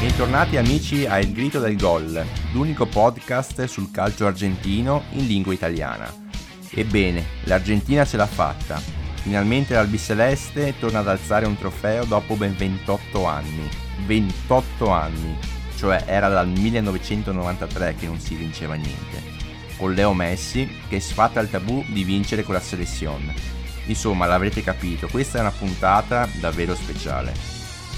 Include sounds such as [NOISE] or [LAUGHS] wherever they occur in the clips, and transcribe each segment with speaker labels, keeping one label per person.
Speaker 1: Bentornati amici a Il Grito del Gol, l'unico podcast sul calcio argentino in lingua italiana. Ebbene, l'Argentina ce l'ha fatta. Finalmente l'Albiceleste torna ad alzare un trofeo dopo ben 28 anni. 28 anni! Cioè era dal 1993 che non si vinceva niente. Con Leo Messi che sfatta il tabù di vincere con la selezione. Insomma, l'avrete capito, questa è una puntata davvero speciale.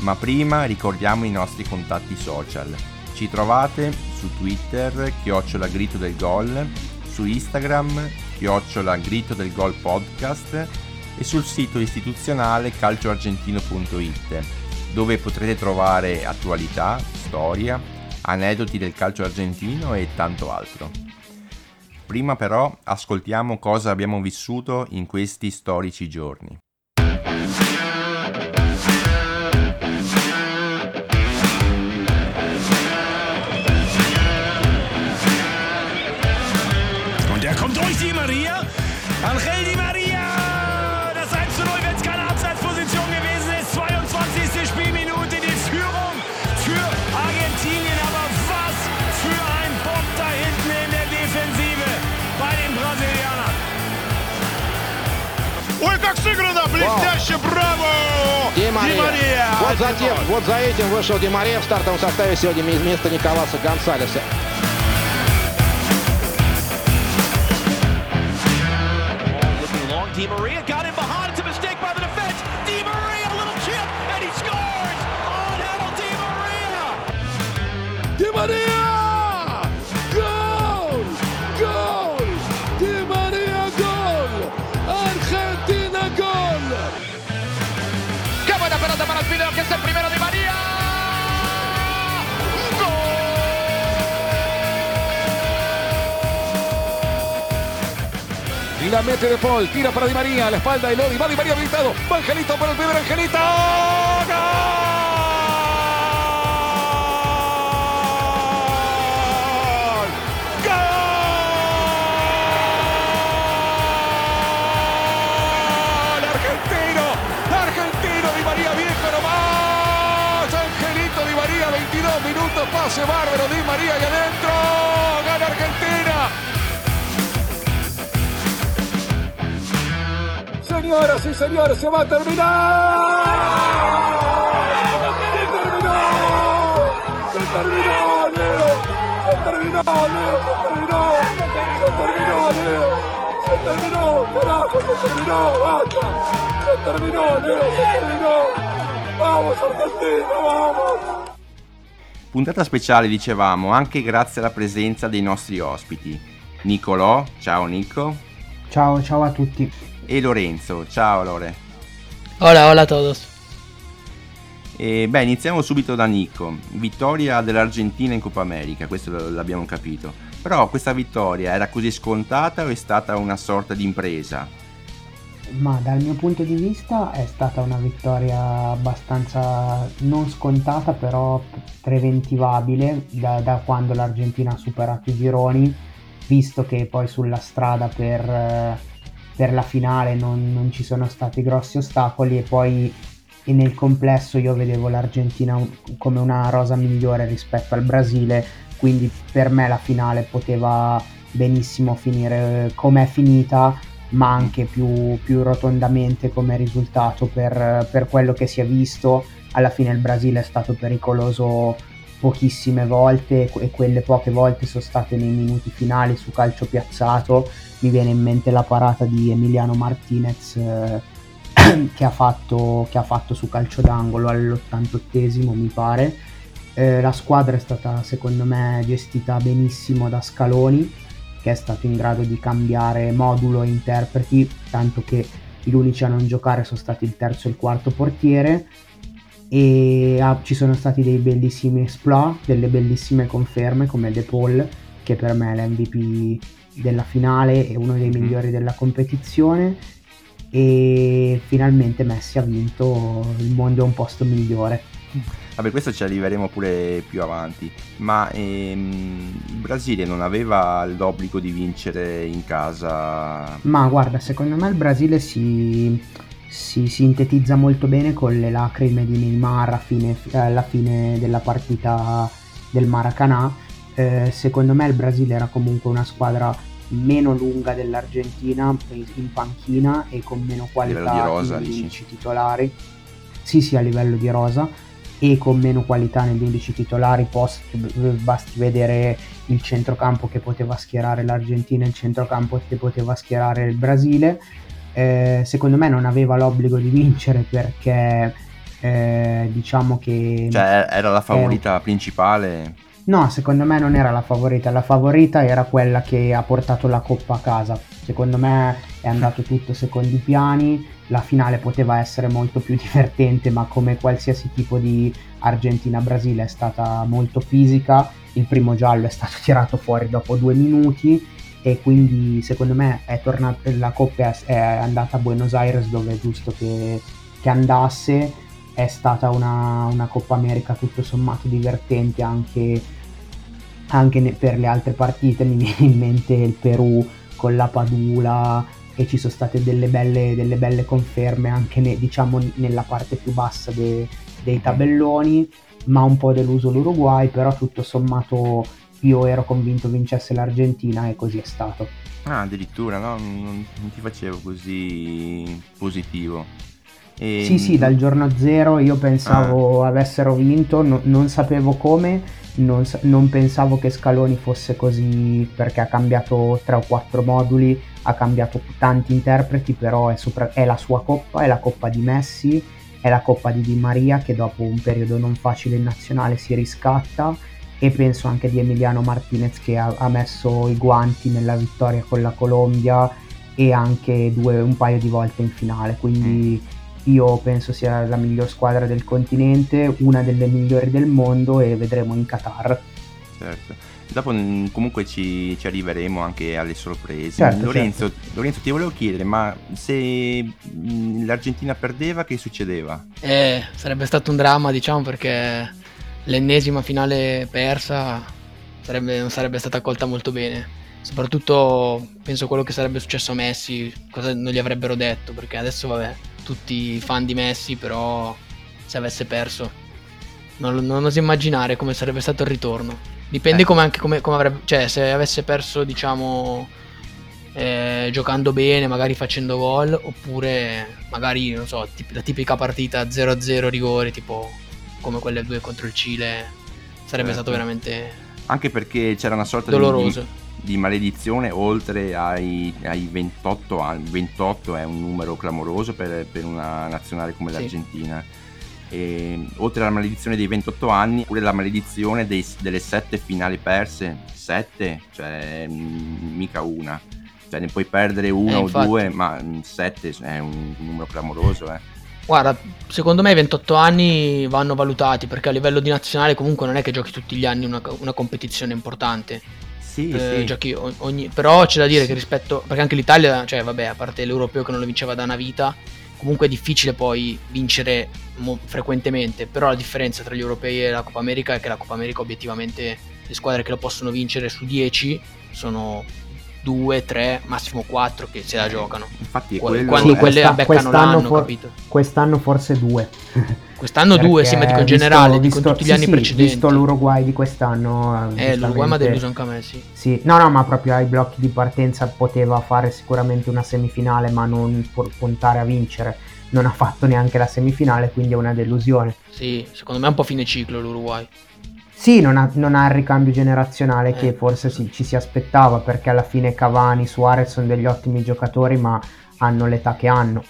Speaker 1: Ma prima ricordiamo i nostri contatti social. Ci trovate su Twitter, chiocciola grito del gol, su Instagram, chiocciola grito del gol podcast e sul sito istituzionale calcioargentino.it dove potrete trovare attualità, storia, aneddoti del calcio argentino e tanto altro. Prima però ascoltiamo cosa abbiamo vissuto in questi storici giorni.
Speaker 2: Как сыграно! Блестяще! Браво!
Speaker 3: Ди Мария.
Speaker 2: Ди Мария!
Speaker 3: Вот, затем, вот за этим вышел Ди Мария в стартовом составе сегодня вместо Николаса Гонсалеса.
Speaker 4: La mete de Paul, tira para Di María, la espalda de Lodi, va Di María habilitado, va Angelito para el primer Angelito. ¡Gol! ¡Gol! Argentino, argentino Di María viejo nomás. Angelito Di María, 22 minutos, pase bárbaro Di María y adentro. Y señores, se va a terminar. Se terminó. Se terminó, Leo. Se terminó, Leo. Se terminó. Se terminó, Leo. Se terminó, carajo, se terminó. Basta. Se terminó, Leo. Se terminó. Vamos, Argentina, vamos.
Speaker 1: Puntata speciale, dicevamo, anche grazie alla presenza dei nostri ospiti. Nicolò, ciao Nico,
Speaker 5: Ciao, ciao a tutti.
Speaker 1: E Lorenzo, ciao Lore.
Speaker 6: Hola, hola a todos.
Speaker 1: E beh, iniziamo subito da Nico. Vittoria dell'Argentina in Coppa America, questo l'abbiamo capito. Però questa vittoria era così scontata o è stata una sorta di impresa?
Speaker 5: Ma dal mio punto di vista è stata una vittoria abbastanza non scontata, però preventivabile da, da quando l'Argentina ha superato i gironi, visto che poi sulla strada per, eh, per la finale non, non ci sono stati grossi ostacoli e poi nel complesso io vedevo l'Argentina come una rosa migliore rispetto al Brasile, quindi per me la finale poteva benissimo finire come è finita, ma anche più, più rotondamente come risultato per, per quello che si è visto. Alla fine il Brasile è stato pericoloso pochissime volte e quelle poche volte sono state nei minuti finali su calcio piazzato. Mi viene in mente la parata di Emiliano Martinez eh, [CLEARS THROAT] che, ha fatto, che ha fatto su calcio d'angolo all'88esimo mi pare. Eh, la squadra è stata secondo me gestita benissimo da Scaloni che è stato in grado di cambiare modulo e interpreti, tanto che gli unici a non giocare sono stati il terzo e il quarto portiere e ah, ci sono stati dei bellissimi exploit, delle bellissime conferme come De Paul che per me è l'MVP della finale e uno dei migliori della competizione e finalmente Messi ha vinto il mondo è un posto migliore
Speaker 1: Vabbè, questo ci arriveremo pure più avanti. Ma ehm, il Brasile non aveva l'obbligo di vincere in casa?
Speaker 5: Ma guarda, secondo me il Brasile si, si sintetizza molto bene con le lacrime di Neymar a fine- alla fine della partita del Maracanã. Eh, secondo me il Brasile era comunque una squadra meno lunga dell'Argentina in panchina e con meno
Speaker 1: livello di
Speaker 5: qualità
Speaker 1: rosa,
Speaker 5: negli
Speaker 1: dici?
Speaker 5: 11 titolari. Sì, sì, a livello di rosa e con meno qualità negli 11 titolari. Post, basti vedere il centrocampo che poteva schierare l'Argentina e il centrocampo che poteva schierare il Brasile. Eh, secondo me non aveva l'obbligo di vincere perché eh, diciamo che
Speaker 1: Cioè, era la favorita principale?
Speaker 5: No, secondo me non era la favorita, la favorita era quella che ha portato la coppa a casa. Secondo me è andato tutto secondi piani, la finale poteva essere molto più [LAUGHS] divertente, ma come qualsiasi tipo di Argentina-Brasile è stata molto fisica. Il primo giallo è stato tirato fuori dopo due minuti e quindi secondo me è tornata, la coppa è- è andata a Buenos Aires dove è giusto che, che andasse. È stata una, una Coppa America tutto sommato divertente anche anche ne- per le altre partite mi viene in mente il Perù con la Padula e ci sono state delle belle, delle belle conferme anche ne- diciamo nella parte più bassa de- dei tabelloni ma un po' deluso l'Uruguay però tutto sommato io ero convinto vincesse l'Argentina e così è stato
Speaker 1: Ah, addirittura, no? Non, non ti facevo così positivo. E-
Speaker 5: Sì, sì, dal giorno zero io pensavo avessero vinto, no- non sapevo come, non, non pensavo che Scaloni fosse così perché ha cambiato tre o quattro moduli, ha cambiato tanti interpreti, però è, sopra- è la sua coppa, è la coppa di Messi, è la coppa di Di Maria che dopo un periodo non facile in nazionale si riscatta e penso anche di Emiliano Martinez che ha, ha messo i guanti nella vittoria con la Colombia e anche due, un paio di volte in finale, quindi io penso sia la miglior squadra del continente, una delle migliori del mondo e vedremo in Qatar.
Speaker 1: Certo. Dopo mm, comunque ci, ci arriveremo anche alle sorprese.
Speaker 5: Certo,
Speaker 1: Lorenzo, Lorenzo, ti volevo chiedere, ma se mm, l'Argentina perdeva, che succedeva?
Speaker 6: Eh, sarebbe stato un dramma, diciamo, perché l'ennesima finale persa sarebbe- non sarebbe stata accolta molto bene. Soprattutto penso quello che sarebbe successo a Messi, cosa non gli avrebbero detto, perché adesso vabbè, tutti fan di Messi, però se avesse perso non, non oso immaginare come sarebbe stato il ritorno. Dipende
Speaker 1: Eh.
Speaker 6: come anche come, come avrebbe, cioè se avesse perso, diciamo, eh, giocando bene, magari facendo gol, oppure magari, non so, tip- la tipica partita 0-0 rigori, tipo come quelle due contro il Cile, sarebbe
Speaker 1: Certo.
Speaker 6: stato veramente
Speaker 1: Anche perché c'era una sorta di,
Speaker 6: doloroso.
Speaker 1: di maledizione oltre ai, ai 28 anni. 28 è un numero clamoroso per, per una nazionale come
Speaker 6: Sì.
Speaker 1: l'Argentina. E, oltre alla maledizione dei 28 anni, pure la maledizione dei- delle 7 finali perse. 7, cioè mm, mica una. Cioè ne puoi perdere una
Speaker 6: Eh,
Speaker 1: o
Speaker 6: infatti.
Speaker 1: due, ma 7 è un numero clamoroso. Eh.
Speaker 6: Guarda, secondo me i 28 anni vanno valutati perché a livello di nazionale comunque non è che giochi tutti gli anni una, una competizione importante.
Speaker 1: Sì,
Speaker 6: Eh,
Speaker 1: sì.
Speaker 6: giochi ogni- Però c'è da dire che rispetto... Perché anche l'Italia, cioè vabbè, a parte l'europeo che non lo vinceva da una vita, comunque è difficile poi vincere mo- frequentemente. Però la differenza tra gli europei e la Coppa America è che la Coppa America obiettivamente le squadre che lo possono vincere su 10 sono 2, 3, massimo 4 che se la giocano.
Speaker 1: Infatti
Speaker 6: Quando
Speaker 5: Sì,
Speaker 6: quelle
Speaker 5: questa-
Speaker 6: beccano
Speaker 5: quest'anno
Speaker 6: l'anno,
Speaker 5: for-
Speaker 6: capito?
Speaker 5: Quest'anno forse due. [LAUGHS]
Speaker 6: Quest'anno due, sì, ma dico in generale,
Speaker 5: visto-
Speaker 6: dico tutti gli
Speaker 5: sì,
Speaker 6: anni
Speaker 5: sì,
Speaker 6: precedenti.
Speaker 5: Visto l'Uruguay di quest'anno.
Speaker 6: Eh, l'Uruguay mi ha deluso anche a me, sì.
Speaker 5: Sì, no, no, ma proprio ai blocchi di partenza poteva fare sicuramente una semifinale, ma non pu- puntare a vincere. Non ha fatto neanche la semifinale, quindi è una delusione.
Speaker 6: Sì, secondo me è un po' fine ciclo l'Uruguay.
Speaker 5: Sì, non ha, non ha il ricambio generazionale che
Speaker 6: Eh.
Speaker 5: forse si- ci si aspettava, perché alla fine Cavani, Suarez sono degli ottimi giocatori, ma hanno l'età che hanno.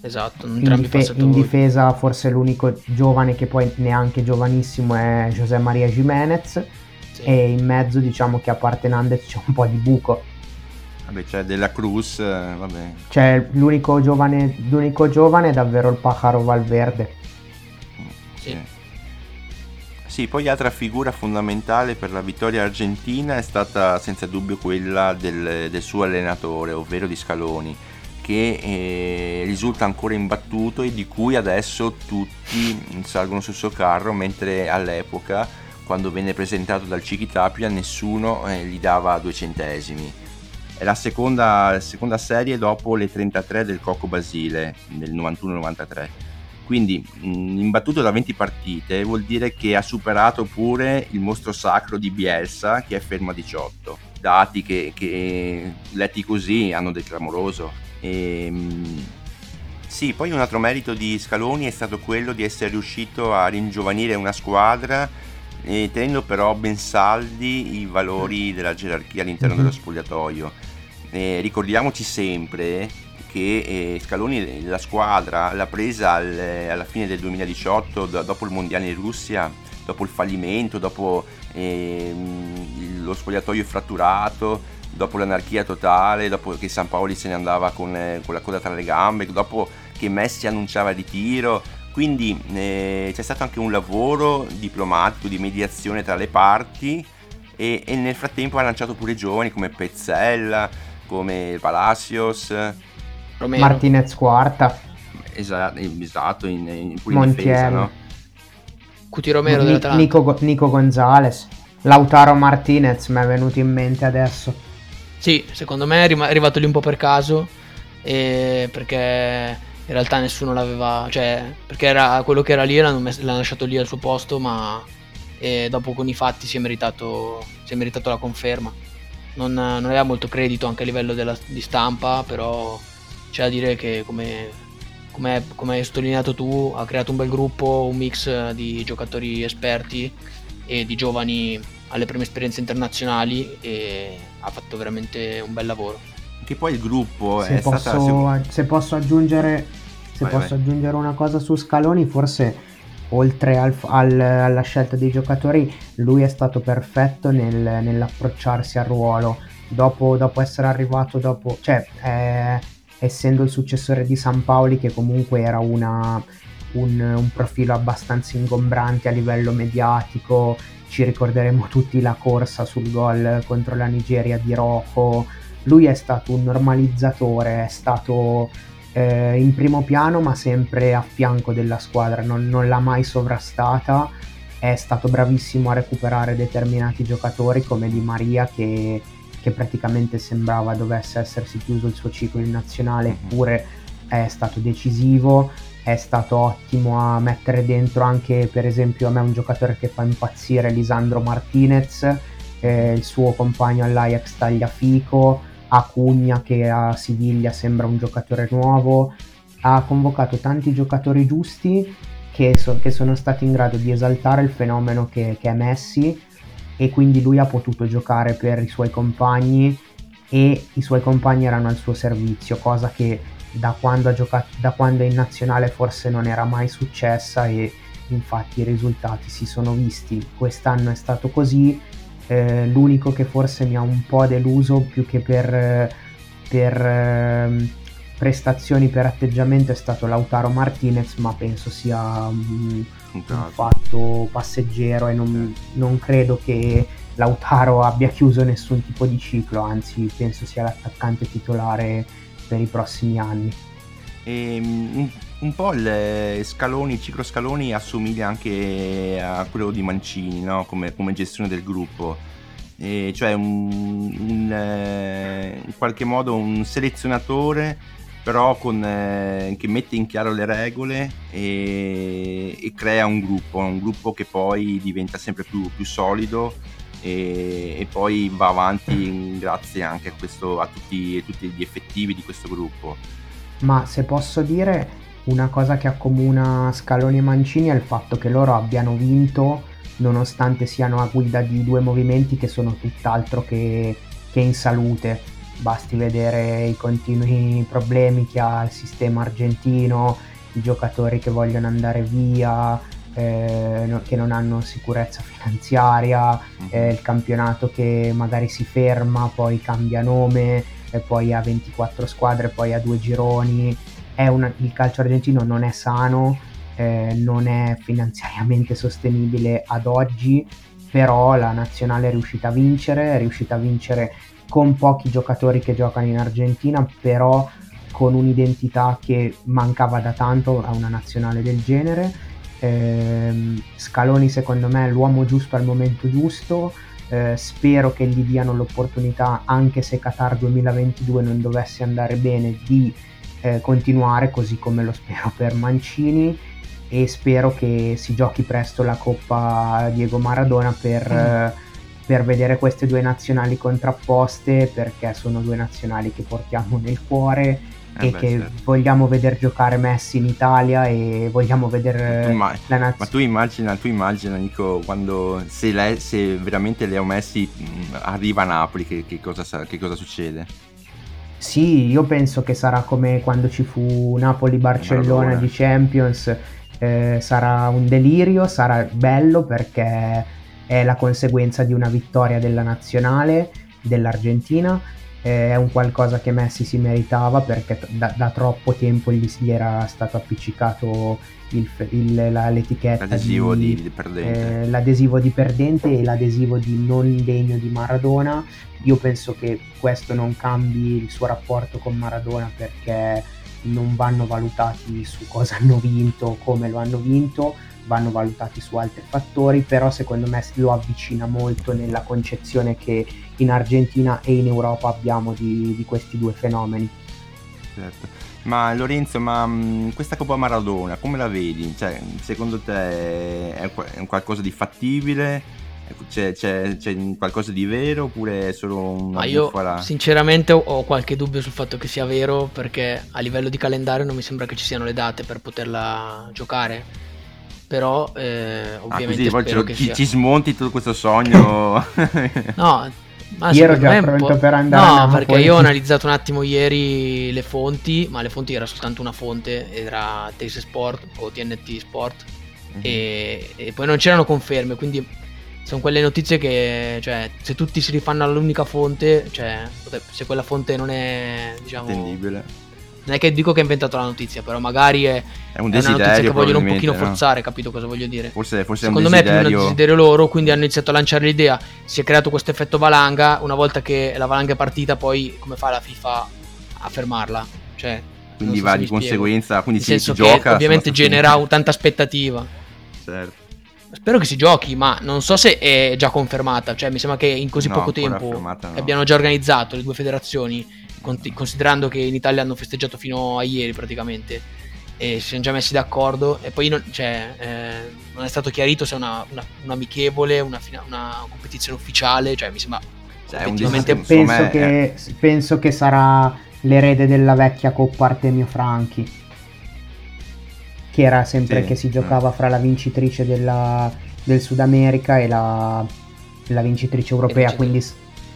Speaker 6: Esatto,
Speaker 5: In, dife- in difesa forse l'unico giovane che poi neanche giovanissimo è José Maria Jiménez
Speaker 6: Sì.
Speaker 5: e in mezzo diciamo che a parte Nandez c'è un po' di buco.
Speaker 1: Vabbè, c'è della Cruz, eh, vabbè.
Speaker 5: Cioè l'unico giovane, l'unico giovane è davvero il Pájaro Valverde.
Speaker 6: Sì.
Speaker 1: Sì, poi altra figura fondamentale per la vittoria argentina è stata senza dubbio quella del, del suo allenatore, ovvero di Scaloni, che eh, risulta ancora imbattuto e di cui adesso tutti salgono sul suo carro, mentre all'epoca, quando venne presentato dal Cichitapia, nessuno eh, gli dava due centesimi. È la seconda, seconda serie dopo le 33 del Cocco Basile nel 91-93. Quindi imbattuto da 20 partite vuol dire che ha superato pure il mostro sacro di Bielsa che è fermo a 18. Dati che, che letti così hanno del clamoroso. E, ehm, sì, poi un altro merito di Scaloni è stato quello di essere riuscito a ringiovanire una squadra eh, tenendo però ben saldi i valori della gerarchia all'interno mm-hmm. dello spogliatoio. Eh, ricordiamoci sempre che eh, Scaloni la squadra l'ha presa al, alla fine del 2018 do, dopo il mondiale in Russia, dopo il fallimento, dopo ehm, lo spogliatoio fratturato dopo l'anarchia totale, dopo che San Paoli se ne andava con, eh, con la coda tra le gambe, dopo che Messi annunciava il ritiro. Quindi eh, c'è stato anche un lavoro diplomatico di mediazione tra le parti e, e nel frattempo ha lanciato pure giovani come Pezzella, come Palacios,
Speaker 5: Romero. Martinez quarta.
Speaker 1: Esatto, esatto in, in, pure in difesa, no?
Speaker 6: Cuti Romero
Speaker 5: Ni- Nico, Nico Gonzalez. Lautaro Martinez mi è venuto in mente adesso.
Speaker 6: Sì, secondo me è arrivato lì un po' per caso, perché in realtà nessuno l'aveva, cioè perché era quello che era lì l'hanno, messo, l'hanno lasciato lì al suo posto, ma dopo con i fatti si è meritato, si è meritato la conferma. Non, non, aveva molto credito anche a livello della, di stampa, però c'è da dire che come, come, come hai sottolineato tu ha creato un bel gruppo, un mix di giocatori esperti e di giovani alle prime esperienze internazionali e ha fatto veramente un bel lavoro.
Speaker 1: Che poi il gruppo
Speaker 5: se
Speaker 1: è
Speaker 5: posso,
Speaker 1: stata...
Speaker 5: Se posso aggiungere, se vai, posso vai. aggiungere una cosa su Scaloni, forse oltre al, al, alla scelta dei giocatori, lui è stato perfetto nel, nell'approcciarsi al ruolo. Dopo, dopo essere arrivato, dopo, cioè, eh, essendo il successore di San Paoli, che comunque era una, un, un profilo abbastanza ingombrante a livello mediatico, ci ricorderemo tutti la corsa sul gol contro la Nigeria di Rocco. Lui è stato un normalizzatore, è stato eh, in primo piano ma sempre a fianco della squadra, non, non l'ha mai sovrastata. È stato bravissimo a recuperare determinati giocatori come Di Maria che, che praticamente sembrava dovesse essersi chiuso il suo ciclo in nazionale, eppure è stato decisivo è stato ottimo a mettere dentro anche per esempio a me un giocatore che fa impazzire Lisandro Martinez eh, il suo compagno all'Ajax Tagliafico Acugna che a Siviglia sembra un giocatore nuovo ha convocato tanti giocatori giusti che, so, che sono stati in grado di esaltare il fenomeno che, che è Messi e quindi lui ha potuto giocare per i suoi compagni e i suoi compagni erano al suo servizio cosa che da quando, ha giocato, da quando è in nazionale forse non era mai successa e infatti i risultati si sono visti. Quest'anno è stato così, eh, l'unico che forse mi ha un po' deluso più che per, per eh, prestazioni, per atteggiamento è stato Lautaro Martinez, ma penso sia un, un fatto passeggero e non, non credo che Lautaro abbia chiuso nessun tipo di ciclo, anzi penso sia l'attaccante titolare per i prossimi anni.
Speaker 1: E, ehm, un, un, po' il Scaloni, il ciclo Scaloni assomiglia anche a quello di Mancini, no? come, come, gestione del gruppo. E cioè un, un, eh, in qualche modo un selezionatore però con, eh, che mette in chiaro le regole e, e, crea un gruppo, un gruppo che poi diventa sempre più, più solido e, e, poi va avanti grazie anche a, questo, a tutti, tutti gli effettivi di questo gruppo.
Speaker 5: Ma se posso dire una cosa che accomuna Scaloni e Mancini è il fatto che loro abbiano vinto nonostante siano a guida di due movimenti che sono tutt'altro che, che in salute. Basti vedere i continui problemi che ha il sistema argentino, i giocatori che vogliono andare via, eh, che non hanno sicurezza finanziaria, mm-hmm. eh, il campionato che magari si ferma, poi cambia nome, e poi ha 24 squadre, poi ha due gironi. Una, il calcio argentino non è sano, eh, non è finanziariamente sostenibile ad oggi, però la nazionale è riuscita a vincere, è riuscita a vincere con pochi giocatori che giocano in Argentina, però con un'identità che mancava da tanto a una nazionale del genere. Ehm, Scaloni secondo me è l'uomo giusto al momento giusto, eh, spero che gli diano l'opportunità, anche se Qatar 2022 non dovesse andare bene, di eh, continuare, così come lo spero per Mancini e spero che si giochi presto la Coppa Diego Maradona per, mm. Per vedere queste due nazionali contrapposte perché sono due nazionali che portiamo nel cuore eh e beh, che certo. vogliamo vedere giocare Messi in Italia e vogliamo vedere
Speaker 1: ma, la nazione. Ma tu immagina, tu immagina Nico, quando se, lei, se veramente Leo Messi mh, arriva a Napoli, che, che, cosa, che cosa succede?
Speaker 5: Sì, io penso che sarà come quando ci fu Napoli-Barcellona di Champions, eh, sarà un delirio, sarà bello perché è la conseguenza di una vittoria della nazionale dell'Argentina. È un qualcosa che Messi si meritava perché da, da troppo tempo gli, gli, era stato appiccicato il, il, la, l'etichetta
Speaker 1: l'adesivo di, di, perdente.
Speaker 5: Eh, l'adesivo di perdente e l'adesivo di non degno di Maradona. Io penso che questo non cambi il suo rapporto con Maradona perché non vanno valutati su cosa hanno vinto, come lo hanno vinto, vanno valutati su altri fattori, però secondo me lo avvicina molto nella concezione che in Argentina e in Europa abbiamo di, di questi due fenomeni.
Speaker 1: Certo. Ma Lorenzo, ma mm, questa Coppa Maradona come la vedi? Cioè, secondo te è, qualcosa di fattibile? C'è, c'è, c'è, qualcosa di vero oppure è solo una
Speaker 6: Ma io bufala? sinceramente ho qualche dubbio sul fatto che sia vero perché a livello di calendario non mi sembra che ci siano le date per poterla giocare però eh, ovviamente ah, così,
Speaker 1: ci, ci, smonti tutto questo sogno [LAUGHS]
Speaker 6: no ma
Speaker 5: io ero già pronto per andare
Speaker 6: no perché io ho analizzato un attimo ieri le fonti ma le fonti era soltanto una fonte era Taste Sport o TNT Sport mm-hmm. e, e, poi non c'erano conferme quindi sono quelle notizie che cioè se tutti si rifanno all'unica fonte cioè se quella fonte non è diciamo
Speaker 1: attendibile
Speaker 6: non è che dico che ha inventato la notizia, però magari è, è, un è una notizia che vogliono un pochino no? forzare, capito cosa voglio dire?
Speaker 1: Forse, forse
Speaker 6: Secondo me è più un desiderio loro, quindi hanno iniziato a lanciare l'idea, si è creato questo effetto valanga, una volta che la valanga è partita poi come fa la FIFA a fermarla? Cioè,
Speaker 1: quindi va di conseguenza, quindi
Speaker 6: Nel si, si gioca... Ovviamente genera tanta aspettativa.
Speaker 1: Certo.
Speaker 6: Spero che si giochi, ma non so se è già confermata. Cioè, mi sembra che in così no, poco tempo no. abbiano già organizzato le due federazioni considerando che in Italia hanno festeggiato fino a ieri praticamente e si sono già messi d'accordo e poi non, cioè, eh, non è stato chiarito se è una, una, un amichevole, una, una, competizione ufficiale, cioè mi sembra
Speaker 5: cioè, effettivamente... Penso, me, che, eh. penso che sarà l'erede della vecchia Coppa Artemio Franchi che era sempre sì, che si giocava fra la vincitrice della, del Sud America e la, la vincitrice europea, quindi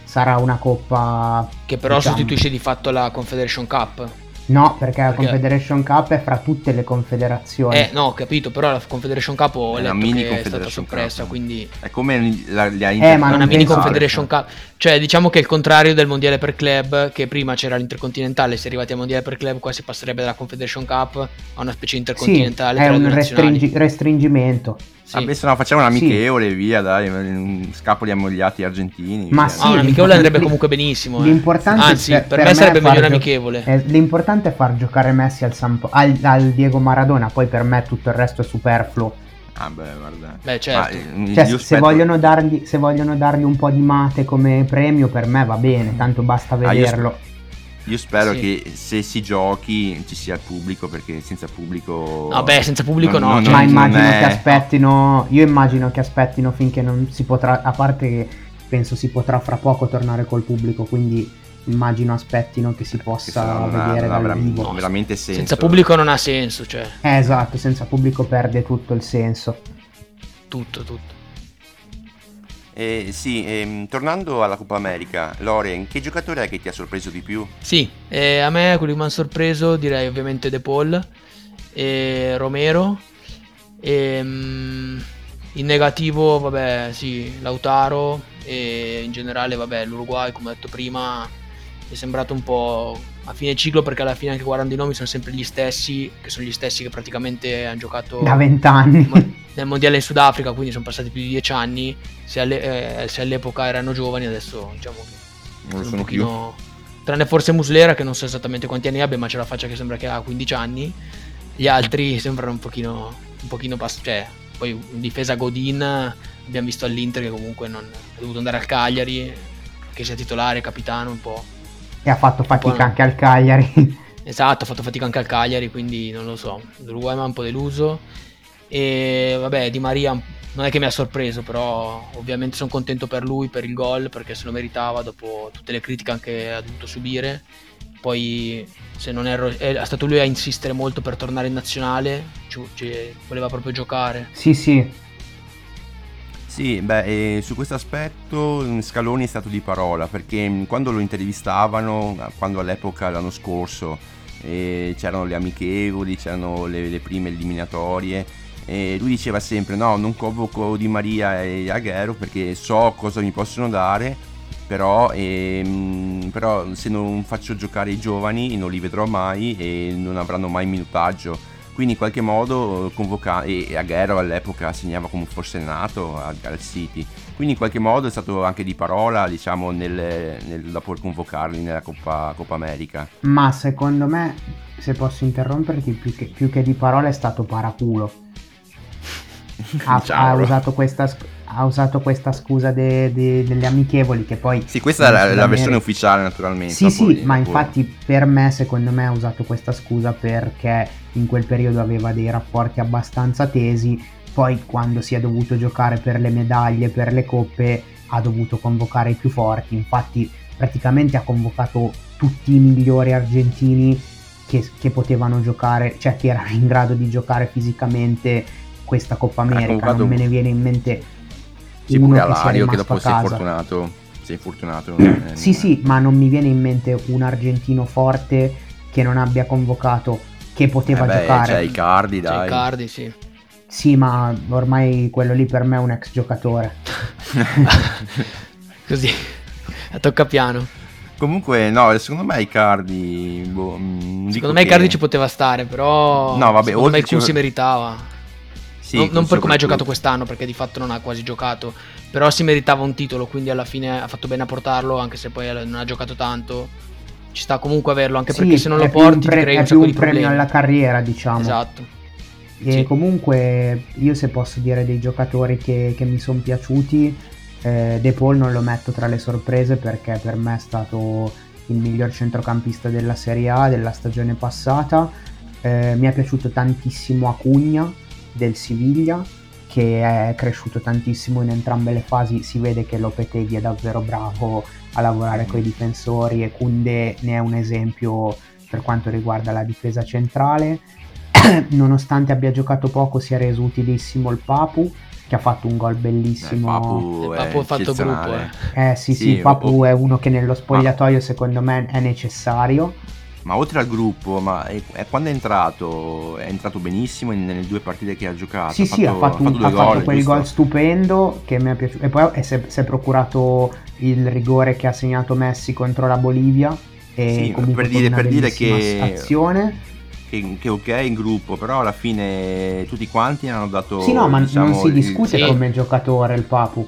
Speaker 5: sarà una coppa
Speaker 6: che però diciamo. sostituisce di fatto la Confederation Cup.
Speaker 5: No, perché, perché, la Confederation Cup è fra tutte le confederazioni.
Speaker 6: Eh, no, ho capito, però la Confederation Cup ho è letto mini che è stata soppressa, Cup. quindi...
Speaker 1: È come la, la
Speaker 6: eh, ma una mini Confederation Cup. Cioè, diciamo che è il contrario del Mondiale per Club, che prima c'era l'Intercontinentale, se arrivati al Mondiale per Club qua si passerebbe dalla Confederation Cup a una specie di Intercontinentale.
Speaker 5: Sì, è un restringi- restringimento.
Speaker 1: Sì. Vabbè, se no facciamo un'amichevole, sì. via, dai, scapoli ammogliati argentini.
Speaker 5: Ma via. sì,
Speaker 6: ah, un'amichevole andrebbe comunque benissimo. Eh.
Speaker 5: L'importante
Speaker 6: Anzi, per, per me, me sarebbe meglio un'amichevole.
Speaker 5: È, l'importante è far giocare Messi al, Sampo, al, al, Diego Maradona, poi per me tutto il resto è superfluo.
Speaker 1: Ah beh, guarda.
Speaker 6: Beh, certo.
Speaker 5: Ma, eh, cioè, se, vogliono dargli, se, vogliono dargli, un po' di mate come premio, per me va bene, tanto basta vederlo. Ah,
Speaker 1: io spero sì. che se si giochi ci sia il pubblico perché senza pubblico...
Speaker 6: Vabbè, senza pubblico non, no.
Speaker 5: Non,
Speaker 6: cioè,
Speaker 5: ma immagino è... che aspettino... Io immagino che aspettino finché non si potrà... A parte che penso si potrà fra poco tornare col pubblico, quindi immagino aspettino che si possa che vedere dal vera- vivo.
Speaker 1: veramente senso.
Speaker 6: Senza pubblico non ha senso, cioè.
Speaker 5: Eh, esatto, senza pubblico perde tutto il senso.
Speaker 6: Tutto, tutto.
Speaker 1: Eh, sì, ehm, tornando alla Coppa America, Loren, che giocatore è che ti ha sorpreso di più?
Speaker 6: Sì, eh, a me quello che mi ha sorpreso direi ovviamente De Paul e Romero. E, um, in negativo, vabbè, sì, Lautaro e in generale, vabbè, l'Uruguay, come ho detto prima, è sembrato un po' a fine ciclo perché alla fine anche guardando i nomi sono sempre gli stessi, che sono gli stessi che praticamente hanno giocato
Speaker 5: da vent'anni
Speaker 6: nel mondiale in Sudafrica, quindi sono passati più di dieci anni, se, alle, eh, se all'epoca erano giovani adesso diciamo che
Speaker 1: non lo sono più.
Speaker 6: tranne forse Muslera che non so esattamente quanti anni abbia, ma c'è la faccia che sembra che ha 15 anni. Gli altri sembrano un pochino, un pochino pass- cioè, poi in difesa Godin abbiamo visto all'Inter che comunque non è dovuto andare al Cagliari, che sia titolare, capitano un po'.
Speaker 5: E ha fatto fatica anche al Cagliari. [LAUGHS]
Speaker 6: Esatto, ha fatto fatica anche al Cagliari, quindi non lo so. L'Uruguay mi ha un po' deluso. E vabbè, Di Maria non è che mi ha sorpreso, però ovviamente sono contento per lui, per il gol, perché se lo meritava dopo tutte le critiche che ha dovuto subire. Poi, se non erro, è stato lui a insistere molto per tornare in nazionale, cioè, voleva proprio giocare.
Speaker 5: Sì, sì.
Speaker 1: Sì, beh, su questo aspetto mm, Scaloni è stato di parola, perché mm, quando lo intervistavano, quando all'epoca l'anno scorso eh, c'erano le amichevoli, c'erano le, le prime eliminatorie, e lui diceva sempre no non convoco Di Maria e Aguero perché so cosa mi possono dare però, ehm, però se non faccio giocare i giovani non li vedrò mai e non avranno mai minutaggio quindi in qualche modo convoca e Aguero all'epoca segnava come fosse nato al City. Quindi in qualche modo è stato anche di parola diciamo nel, nel, dopo convocarli nella Coppa, Coppa America.
Speaker 5: Ma secondo me se posso interromperti più che, più che di parola è stato paraculo. [LAUGHS] Ha, ha, usato questa, ha, usato questa, scusa de, de, delle amichevoli che poi...
Speaker 1: Sì, questa è la, la versione ufficiale naturalmente.
Speaker 5: Sì, sì, ma infatti per me, secondo me, ha usato questa scusa perché in quel periodo aveva dei rapporti abbastanza tesi, poi quando si è dovuto giocare per le medaglie, per le coppe, ha dovuto convocare i più forti, infatti praticamente ha convocato tutti i migliori argentini che, che potevano giocare, cioè che erano in grado di giocare fisicamente questa Coppa America, non me ne viene in mente
Speaker 1: sì, uno che Alario che dopo si è fortunato, si è fortunato.
Speaker 5: Eh, sì, sì, ma non mi viene in mente un argentino forte che non abbia convocato, che poteva
Speaker 1: eh beh,
Speaker 5: giocare.
Speaker 1: C'è Icardi, dai.
Speaker 6: C'è Icardi, sì.
Speaker 5: Sì, ma ormai quello lì per me è un ex giocatore. [LAUGHS]
Speaker 6: Così, a tocca piano.
Speaker 1: Comunque, no, secondo me Icardi. Boh,
Speaker 6: mm, secondo me Icardi che... ci poteva stare, però. No, vabbè, secondo me il ci... si meritava. Sì, non, non per come ha giocato quest'anno, perché di fatto non ha quasi giocato, però si meritava un titolo, quindi alla fine ha fatto bene a portarlo, anche se poi non ha giocato tanto. Ci sta comunque averlo, anche sì, perché se non lo porti pre- ti crei un sacco di problemi.
Speaker 5: premio alla carriera, diciamo.
Speaker 6: Esatto.
Speaker 5: E sì. comunque io se posso dire dei giocatori che, che mi sono piaciuti, eh, De Paul non lo metto tra le sorprese perché per me è stato il miglior centrocampista della Serie A della stagione passata. Eh, mi è piaciuto tantissimo Acugna, del Siviglia che è cresciuto tantissimo in entrambe le fasi, si vede che Lopetegui è davvero bravo a lavorare con i difensori e Kunde ne è un esempio per quanto riguarda la difesa centrale. [CLEARS THROAT] Nonostante abbia giocato poco si è reso utilissimo il Papu che ha fatto un gol bellissimo.
Speaker 1: Eh, Papu,
Speaker 6: il Papu ha fatto gruppo.
Speaker 5: Eh. eh sì, sì, sì Papu è uno che nello spogliatoio ma... secondo me è necessario
Speaker 1: ma oltre al gruppo, ma è, è quando è entrato, è entrato benissimo nelle due partite che ha giocato.
Speaker 5: Sì, ha sì, fatto, ha fatto, ha fatto, ha fatto quel gol stupendo che mi è piaciuto. E poi si è, si è, procurato il rigore che ha segnato Messi contro la Bolivia. E
Speaker 1: sì, per dire, per dire che,
Speaker 5: azione.
Speaker 1: Che, che, ok in gruppo, però alla fine tutti quanti hanno dato.
Speaker 5: Sì, no, ma diciamo, non si discute il, come giocatore il Papu.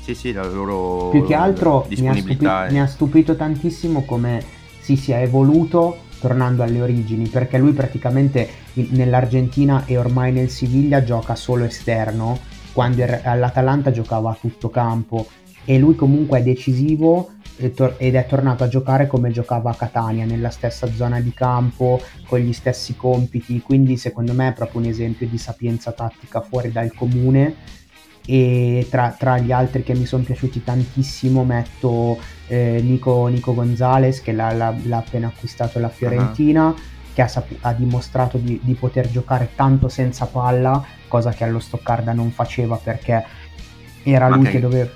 Speaker 1: Sì, sì, la loro.
Speaker 5: Più che altro mi ha, stupito, mi ha stupito tantissimo come si sia evoluto tornando alle origini, perché lui praticamente nell'Argentina e ormai nel Siviglia gioca solo esterno, quando all'Atalanta giocava a tutto campo. E lui comunque è decisivo ed è tornato a giocare come giocava a Catania, nella stessa zona di campo, con gli stessi compiti, quindi secondo me è proprio un esempio di sapienza tattica fuori dal comune e tra, tra gli altri che mi sono piaciuti tantissimo metto eh, Nico, Nico, Gonzalez che l'ha, l'ha, l'ha, appena acquistato la Fiorentina uh-huh. che ha, ha dimostrato di, di, poter giocare tanto senza palla cosa che allo Stoccarda non faceva perché era ma lui che doveva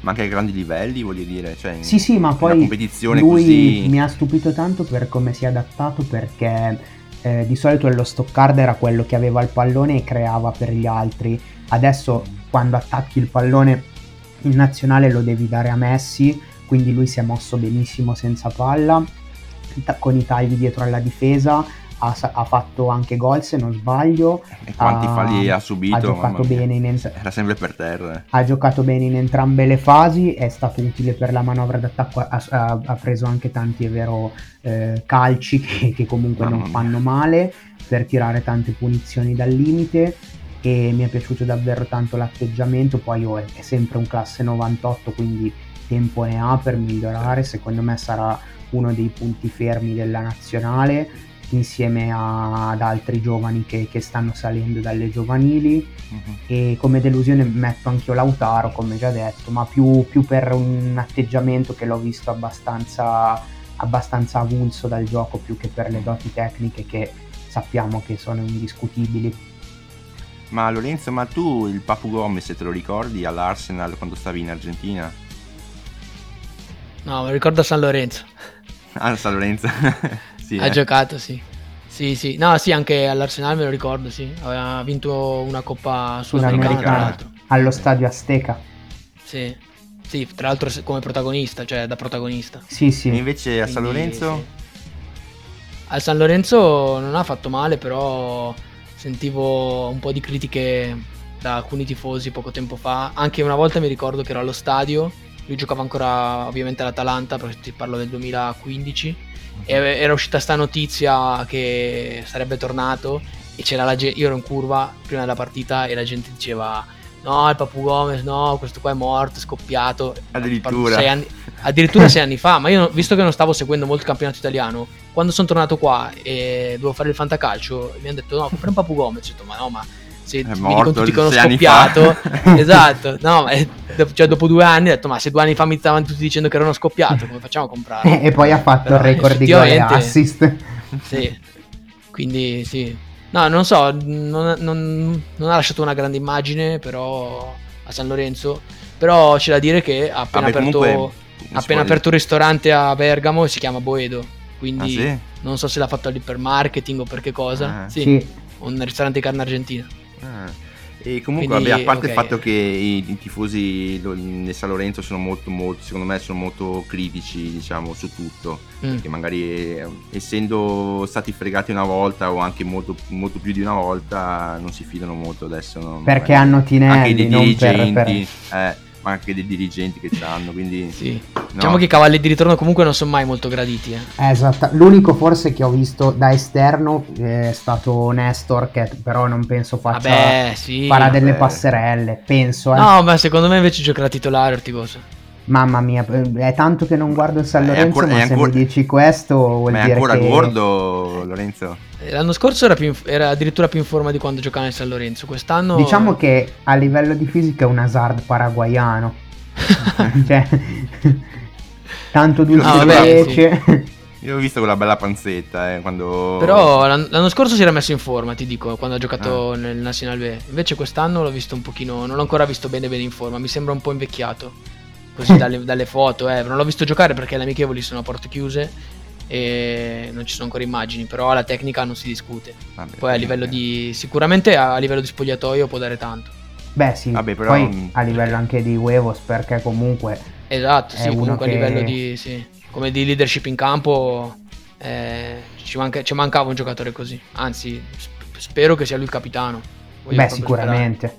Speaker 1: ma anche a grandi livelli voglio dire cioè,
Speaker 5: sì sì ma poi competizione lui così... mi ha stupito tanto per come si è adattato perché eh, di solito lo Stoccarda era quello che aveva il pallone e creava per gli altri adesso quando attacchi il pallone in nazionale lo devi dare a Messi quindi lui si è mosso benissimo senza palla, con i tagli dietro alla difesa, ha, ha fatto anche gol se non sbaglio.
Speaker 1: E quanti
Speaker 5: ha,
Speaker 1: falli ha subito?
Speaker 5: Ha giocato bene in ent-
Speaker 1: Era sempre per terra.
Speaker 5: Ha giocato bene in entrambe le fasi, è stato utile per la manovra d'attacco, ha, ha, ha preso anche tanti, è vero, eh, calci [LAUGHS] che, che comunque
Speaker 1: Mamma
Speaker 5: non
Speaker 1: mia.
Speaker 5: fanno male per tirare tante punizioni dal limite e mi è piaciuto davvero tanto l'atteggiamento, poi oh, è, è sempre un classe 98 quindi tempo ne ha per migliorare, secondo me sarà uno dei punti fermi della nazionale insieme a- ad altri giovani che, che stanno salendo dalle giovanili.
Speaker 1: Mhm.
Speaker 5: e come delusione metto anche io Lautaro come già detto ma più, più per un atteggiamento che l'ho visto abbastanza, abbastanza avulso dal gioco più che per le doti tecniche che sappiamo che sono indiscutibili
Speaker 1: Ma Lorenzo, ma tu il Papu Gomez te lo ricordi all'Arsenal quando stavi in Argentina?
Speaker 6: No, me lo ricordo a San Lorenzo.
Speaker 1: Ah, San Lorenzo. [LAUGHS] sì,
Speaker 6: Ha
Speaker 1: eh.
Speaker 6: giocato, sì. Sì, sì. No, sì, anche all'Arsenal me lo ricordo, sì. Aveva vinto una coppa sudamericana, tra l'altro.
Speaker 5: allo stadio Azteca
Speaker 6: Sì. Sì, tra l'altro come protagonista, cioè da protagonista.
Speaker 5: sì sì
Speaker 1: E invece a San
Speaker 6: Quindi,
Speaker 1: Lorenzo?
Speaker 6: sì. Al San Lorenzo non ha fatto male, però sentivo un po' di critiche da alcuni tifosi poco tempo fa. Anche una volta mi ricordo che ero allo stadio, lui giocava ancora ovviamente all'Atalanta, perché ti parlo del 2015, e era uscita sta notizia che sarebbe tornato e c'era la gente, io ero in curva prima della partita e la gente diceva no il Papu Gomez, no questo qua è morto, è scoppiato.
Speaker 1: Addirittura.
Speaker 6: Sei anni- addirittura sei anni fa, ma io visto che non stavo seguendo molto il campionato italiano, quando sono tornato qua e dovevo fare il fantacalcio, mi hanno detto no, compri un Papu Gomez, ho detto ma no, ma se
Speaker 1: È
Speaker 6: ti vedi
Speaker 1: morto
Speaker 6: con tutti che hanno
Speaker 1: sei anni
Speaker 6: scoppiato, [LAUGHS] esatto, no, ma è- cioè dopo due anni ho detto ma se due anni fa mi stavano tutti dicendo che erano scoppiato, come facciamo a comprare? [LAUGHS]
Speaker 5: e poi ha fatto
Speaker 6: Però
Speaker 5: il record di gol assist
Speaker 6: Sì, quindi sì. No, non so, non, non- non ha lasciato una grande immagine però a San Lorenzo, però c'è da dire che ha appena,
Speaker 1: Vabbè,
Speaker 6: aperto,
Speaker 1: comunque,
Speaker 6: appena aperto un ristorante a Bergamo e si chiama Boedo, quindi
Speaker 1: Ah, sì?
Speaker 6: non so se l'ha fatto lì per marketing o per che cosa.
Speaker 1: Ah.
Speaker 6: sì,
Speaker 5: sì
Speaker 6: un ristorante di carne argentina.
Speaker 1: Ah. E comunque,
Speaker 6: Quindi,
Speaker 1: vabbè, a parte il
Speaker 6: ok.
Speaker 1: fatto che i, i tifosi nel San Lorenzo sono molto, molto, secondo me, sono molto critici, diciamo, su tutto.
Speaker 6: Mm.
Speaker 1: Che magari, eh, essendo stati fregati una volta o anche molto, molto più di una volta, non si fidano molto adesso. no?
Speaker 5: perché
Speaker 1: Magari
Speaker 5: hanno Tinelli
Speaker 1: anche dei
Speaker 5: non per,
Speaker 1: dirigenti,
Speaker 5: per-
Speaker 1: eh, ma anche dei dirigenti che c'hanno, quindi... [LAUGHS]
Speaker 6: Sì.
Speaker 1: no.
Speaker 6: Diciamo che i cavalli di ritorno comunque non sono mai molto graditi. Eh.
Speaker 5: Eh, Esatto, l'unico forse che ho visto da esterno è stato Nestor, che però non penso faccia
Speaker 6: Vabbè, sì.
Speaker 5: farà delle
Speaker 1: vabbè.
Speaker 5: passerelle, penso. eh.
Speaker 6: No, ma secondo me invece giocherà titolare Ortigosa.
Speaker 5: Mamma mia, è tanto che non guardo il San Lorenzo,
Speaker 1: ancora-
Speaker 5: ma se
Speaker 1: ancora-
Speaker 5: mi dici questo vuol
Speaker 1: Ma è
Speaker 5: dire
Speaker 1: ancora
Speaker 5: che...
Speaker 1: gordo, Lorenzo?
Speaker 6: Eh, L'anno scorso era, più in- era addirittura più in forma di quando giocava nel San Lorenzo. Quest'anno.
Speaker 5: Diciamo che a livello di fisica è un Hazard paraguayano. [LAUGHS] cioè, tanto dulce
Speaker 6: No, vabbè.
Speaker 1: Io ho visto quella bella panzetta, eh, quando...
Speaker 6: Però l'an- l'anno scorso si era messo in forma, ti dico, quando ha
Speaker 1: Ah.
Speaker 6: giocato nel National B. Invece quest'anno l'ho visto un pochino. Non l'ho ancora visto bene bene in forma. Mi sembra un po' invecchiato. Così dalle, dalle foto, eh. Non l'ho visto giocare perché le amichevoli sono a porte chiuse. E non ci sono ancora immagini. Però la tecnica non si discute.
Speaker 1: Vabbè,
Speaker 6: Poi a
Speaker 1: eh,
Speaker 6: livello di. Sicuramente a livello di spogliatoio può dare tanto.
Speaker 5: Beh sì,
Speaker 1: Vabbè, però-
Speaker 5: poi a livello anche di huevos perché comunque
Speaker 6: Esatto, sì, comunque
Speaker 5: che-
Speaker 6: a livello di. Sì, come di leadership in campo. eh, ci, manca- ci mancava un giocatore così. Anzi, sp- spero che sia lui il capitano. Voglio
Speaker 5: beh sicuramente.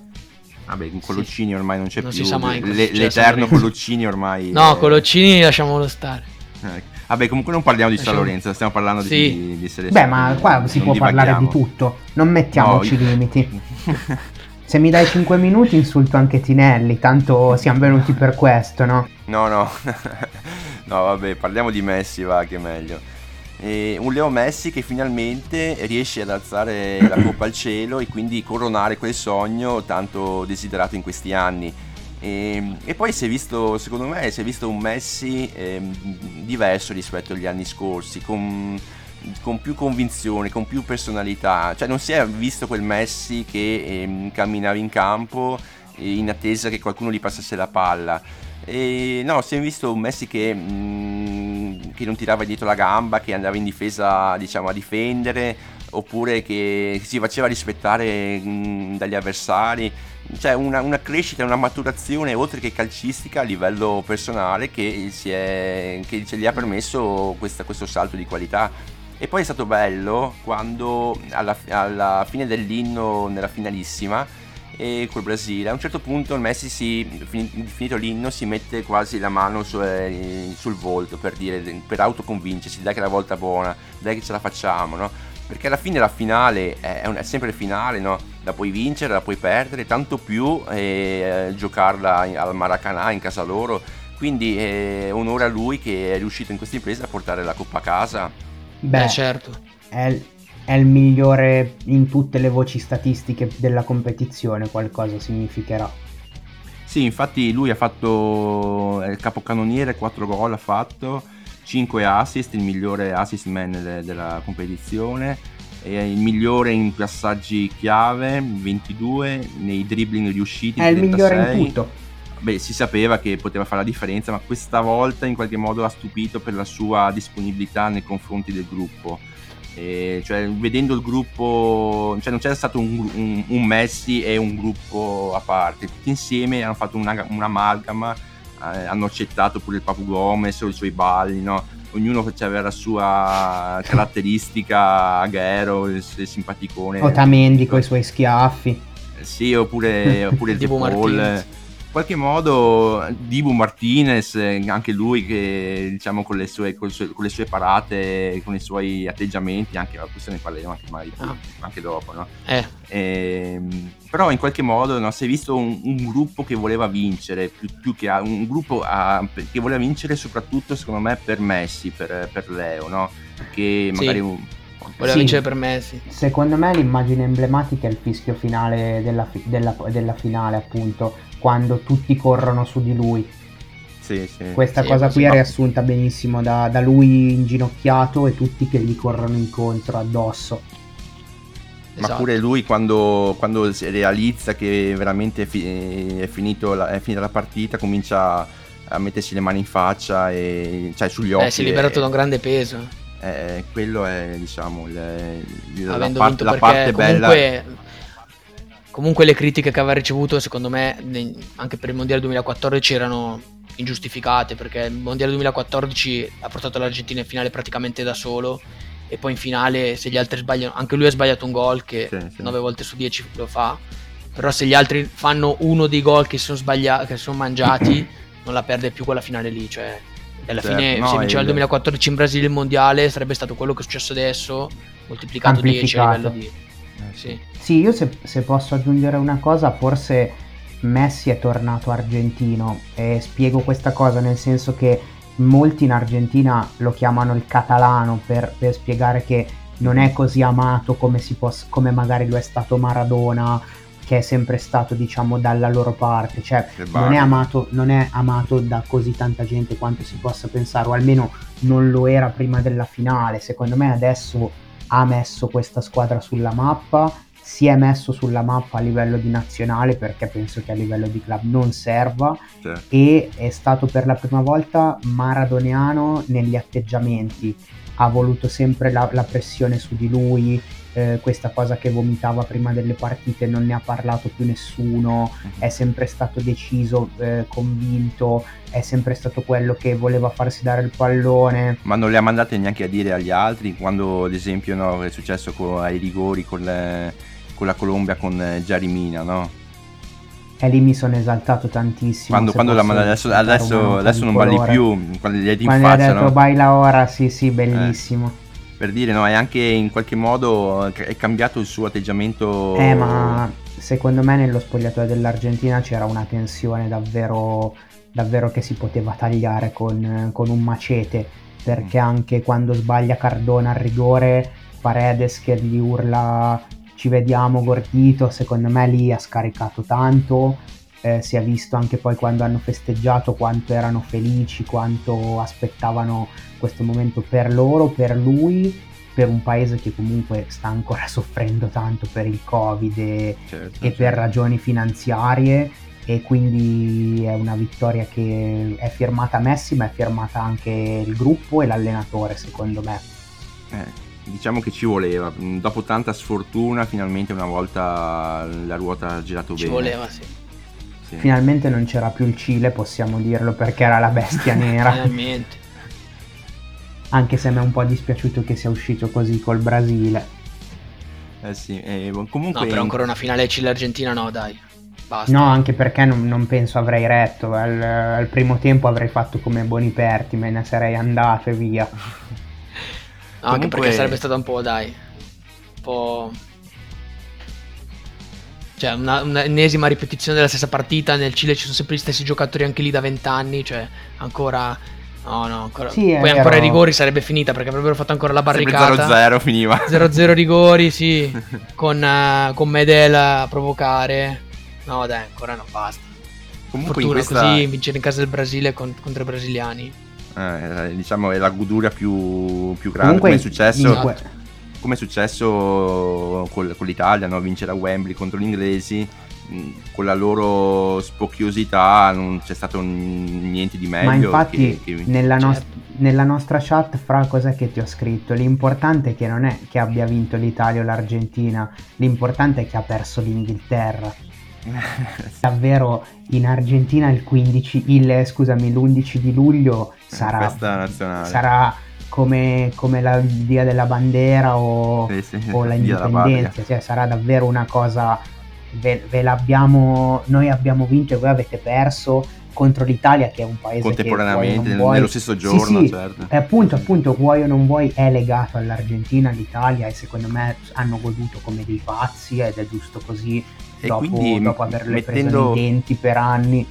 Speaker 1: Vabbè, con Coloccini ormai non c'è
Speaker 6: Non
Speaker 1: più.
Speaker 6: si sa mai
Speaker 1: Le- l'eterno. Coloccini ormai.
Speaker 6: No,
Speaker 1: eh,
Speaker 6: Coloccini lasciamolo stare.
Speaker 1: eh. Vabbè, comunque non parliamo di San Lorenzo, stiamo parlando di,
Speaker 6: Sì.
Speaker 1: di, di selezione.
Speaker 5: Beh, ma qua si
Speaker 1: non
Speaker 5: può parlare di
Speaker 1: divaghiamo.
Speaker 5: tutto, non mettiamoci
Speaker 1: No,
Speaker 5: limiti. [LAUGHS] Se mi dai 5 minuti insulto anche Tinelli, tanto siamo venuti per questo, no?
Speaker 1: No, no. [LAUGHS] no, vabbè, parliamo di Messi, va, che è meglio. E un Leo Messi che finalmente riesce ad alzare la [COUGHS] coppa al cielo e quindi coronare quel sogno tanto desiderato in questi anni. E, e poi si è visto, secondo me, si è visto un Messi ehm, diverso rispetto agli anni scorsi, con, con più convinzione, con più personalità. Cioè non si è visto quel Messi che ehm, camminava in campo eh, in attesa che qualcuno gli passasse la palla. E no, si è visto un Messi che, mm, che non tirava dietro la gamba, che andava in difesa, diciamo, a difendere, oppure che si faceva rispettare mm, dagli avversari. Cioè una, una crescita, una maturazione oltre che calcistica a livello personale che, è, che gli ha permesso questa- questo salto di qualità. E poi è stato bello quando alla, alla fine dell'inno nella finalissima e col Brasile. A un certo punto il Messi si, finito l'inno si mette quasi la mano su, eh, sul volto per dire, per autoconvincersi, dai che è la volta buona, dai che ce la facciamo, no? Perché alla fine la finale è, un, è sempre finale, no? La puoi vincere, la puoi perdere, tanto più eh, giocarla al Maracanã in casa loro. Quindi eh, onore a lui che è riuscito in questa impresa a portare la coppa a casa.
Speaker 6: Beh, certo.
Speaker 5: È, è il migliore in tutte le voci statistiche della competizione, qualcosa significherà.
Speaker 1: Sì, infatti lui ha fatto il capocannoniere, 4 gol ha fatto, 5 assist, il migliore assist man della competizione, il migliore in passaggi chiave, 22, nei dribbling riusciti.
Speaker 5: È 36. il migliore in tutto.
Speaker 1: Beh, si sapeva che poteva fare la differenza, ma questa volta in qualche modo ha stupito per la sua disponibilità nei confronti del gruppo e cioè, vedendo il gruppo, cioè non c'era stato un, un, un, Messi e un gruppo a parte, tutti insieme hanno fatto una, un'amalgama, eh, hanno accettato pure il Papu Gomez o i suoi balli, no? ognuno aveva la sua caratteristica aghero, il, il simpaticone.
Speaker 5: Otamendi con i suoi schiaffi.
Speaker 1: Sì, oppure, oppure [LAUGHS] il De Paul qualche modo Dibu Martinez, anche lui che diciamo con le sue, con le sue parate, con i suoi atteggiamenti, anche questo ne parleremo anche, magari, ah. anche dopo, no?
Speaker 6: Eh.
Speaker 1: E, ehm, però in qualche modo no, si è visto un, un, gruppo che voleva vincere, più, più che un gruppo a, che voleva vincere soprattutto secondo me per Messi, per, per Leo, no? Che magari...
Speaker 6: Sì. Un, Voleva sì, vincere per Messi.
Speaker 5: Secondo me l'immagine emblematica è il fischio finale della, della, della finale, appunto, quando tutti corrono su di lui.
Speaker 1: Sì, sì.
Speaker 5: Questa
Speaker 1: sì,
Speaker 5: cosa qui è riassunta benissimo da, da, lui inginocchiato e tutti che gli corrono incontro addosso.
Speaker 1: Ma esatto. pure lui quando, quando, realizza che veramente è, fi- è, la, è, finita la partita comincia a mettersi le mani in faccia e cioè sugli occhi. Eh,
Speaker 6: si è liberato
Speaker 1: e,
Speaker 6: da un grande peso.
Speaker 1: Eh, quello è diciamo il, il,
Speaker 6: la, part- la parte bella comunque le critiche che aveva ricevuto secondo me anche per il mondiale 2014 erano ingiustificate perché il mondiale 2014 ha portato l'Argentina in finale praticamente da solo e poi in finale se gli altri sbagliano anche lui ha sbagliato un gol che sì, sì. 9 volte su 10 lo fa però se gli altri fanno uno dei gol che sono sbagliati che sono mangiati [CLEARS THROAT] non la perde più quella finale lì cioè alla certo, fine no, se vinceva il 2014 in Brasile il mondiale sarebbe stato quello che è successo adesso moltiplicato 10 a livello di
Speaker 5: sì. sì, io se, se posso aggiungere una cosa, forse Messi è tornato argentino e spiego questa cosa nel senso che molti in Argentina lo chiamano il catalano per, per spiegare che non è così amato come, poss- come, magari lo è stato Maradona che è sempre stato diciamo dalla loro parte. Cioè non è, amato, non è amato da così tanta gente quanto si possa pensare o almeno non lo era prima della finale. Secondo me adesso ha messo questa squadra sulla mappa, si è messo sulla mappa a livello di nazionale perché penso che a livello di club non serva certo. e è stato per la prima volta maradoniano negli atteggiamenti, ha voluto sempre la, la pressione su di lui, eh, questa cosa che vomitava prima delle partite non ne ha parlato più nessuno, è sempre stato deciso, eh, convinto, è sempre stato quello che voleva farsi dare il pallone.
Speaker 1: Ma non le ha mandate neanche a dire agli altri quando ad esempio no, è successo con, ai rigori con, le, con, la Colombia con eh, Giarimina, no?
Speaker 5: E lì mi sono esaltato tantissimo.
Speaker 1: Quando, quando la, adesso, adesso, adesso non balli più, quando gli hai
Speaker 5: in quando faccia, ha detto no? baila ora, sì sì, bellissimo.
Speaker 1: Eh per dire, no, è anche in qualche modo è cambiato il suo atteggiamento.
Speaker 5: Eh, ma secondo me nello spogliatoio dell'Argentina c'era una tensione davvero, davvero che si poteva tagliare con, con un macete, perché mm. anche quando sbaglia Cardona al rigore, Paredes che gli urla ci vediamo gordito, secondo me lì ha scaricato tanto. Eh, si è visto anche poi quando hanno festeggiato quanto erano felici, quanto aspettavano questo momento per loro, per lui, per un paese che comunque sta ancora [LAUGHS] soffrendo tanto per il Covid e, certo, e certo. per ragioni finanziarie e quindi è una vittoria che è firmata Messi ma è firmata anche il gruppo e l'allenatore secondo me.
Speaker 1: Eh, diciamo che ci voleva, dopo tanta sfortuna finalmente una volta la ruota ha girato
Speaker 6: ci
Speaker 1: bene.
Speaker 6: Ci voleva sì.
Speaker 5: Sì. Finalmente non c'era più il Cile, possiamo dirlo, perché era la bestia [LAUGHS] nera.
Speaker 6: Finalmente.
Speaker 5: anche se mi è un po' dispiaciuto che sia uscito così col Brasile.
Speaker 1: Eh sì, eh, comunque...
Speaker 6: No, però ancora una finale Cile-Argentina no, dai. Basta.
Speaker 5: No, anche perché non, non penso avrei retto. Al, al, primo tempo avrei fatto come Boniperti, me ne sarei andato e via. [LAUGHS]
Speaker 6: No, Comunque... Anche perché sarebbe stato un po', dai, un po'... Cioè, una, un'ennesima ripetizione della stessa partita. Nel Cile ci sono sempre gli stessi giocatori anche lì da vent'anni. Cioè, ancora No, no, ancora. Sì, Poi vero. ancora i rigori sarebbe finita perché avrebbero fatto ancora la barricata.
Speaker 1: 0-0 finiva.
Speaker 6: 0-0 rigori, sì. [LAUGHS] con, uh, con Medel a provocare. No, dai, ancora no, basta. Comunque Fortuna questa... così vincere in casa del Brasile con, contro i brasiliani.
Speaker 1: Eh, diciamo è la goduria più, più grande Comunque, come è successo. Esatto. Come è successo con, con l'Italia, no? vincere a Wembley contro gli inglesi con la loro spocchiosità non c'è stato niente di meglio. Ma
Speaker 5: infatti che, che... Nella, certo. nost- nella, nostra chat, fra cos'è che ti ho scritto? L'importante è che non è che abbia vinto l'Italia o l'Argentina, l'importante è che ha perso l'Inghilterra. [LAUGHS] Davvero in Argentina il 15, il, scusami, l'11 di luglio sarà, sarà come, come la dia della bandera o, sì, sì, o la indipendenza, cioè sarà davvero una cosa ve, ve l'abbiamo, noi abbiamo vinto e voi avete perso contro l'Italia che è un paese
Speaker 1: contemporaneamente
Speaker 5: che
Speaker 1: vuoi, nello stesso giorno
Speaker 5: sì, sì,
Speaker 1: certo.
Speaker 5: e appunto appunto vuoi o non vuoi è legato all'Argentina all'Italia e secondo me hanno goduto come dei pazzi ed è giusto così e dopo, dopo averle mettendo... preso nei denti per anni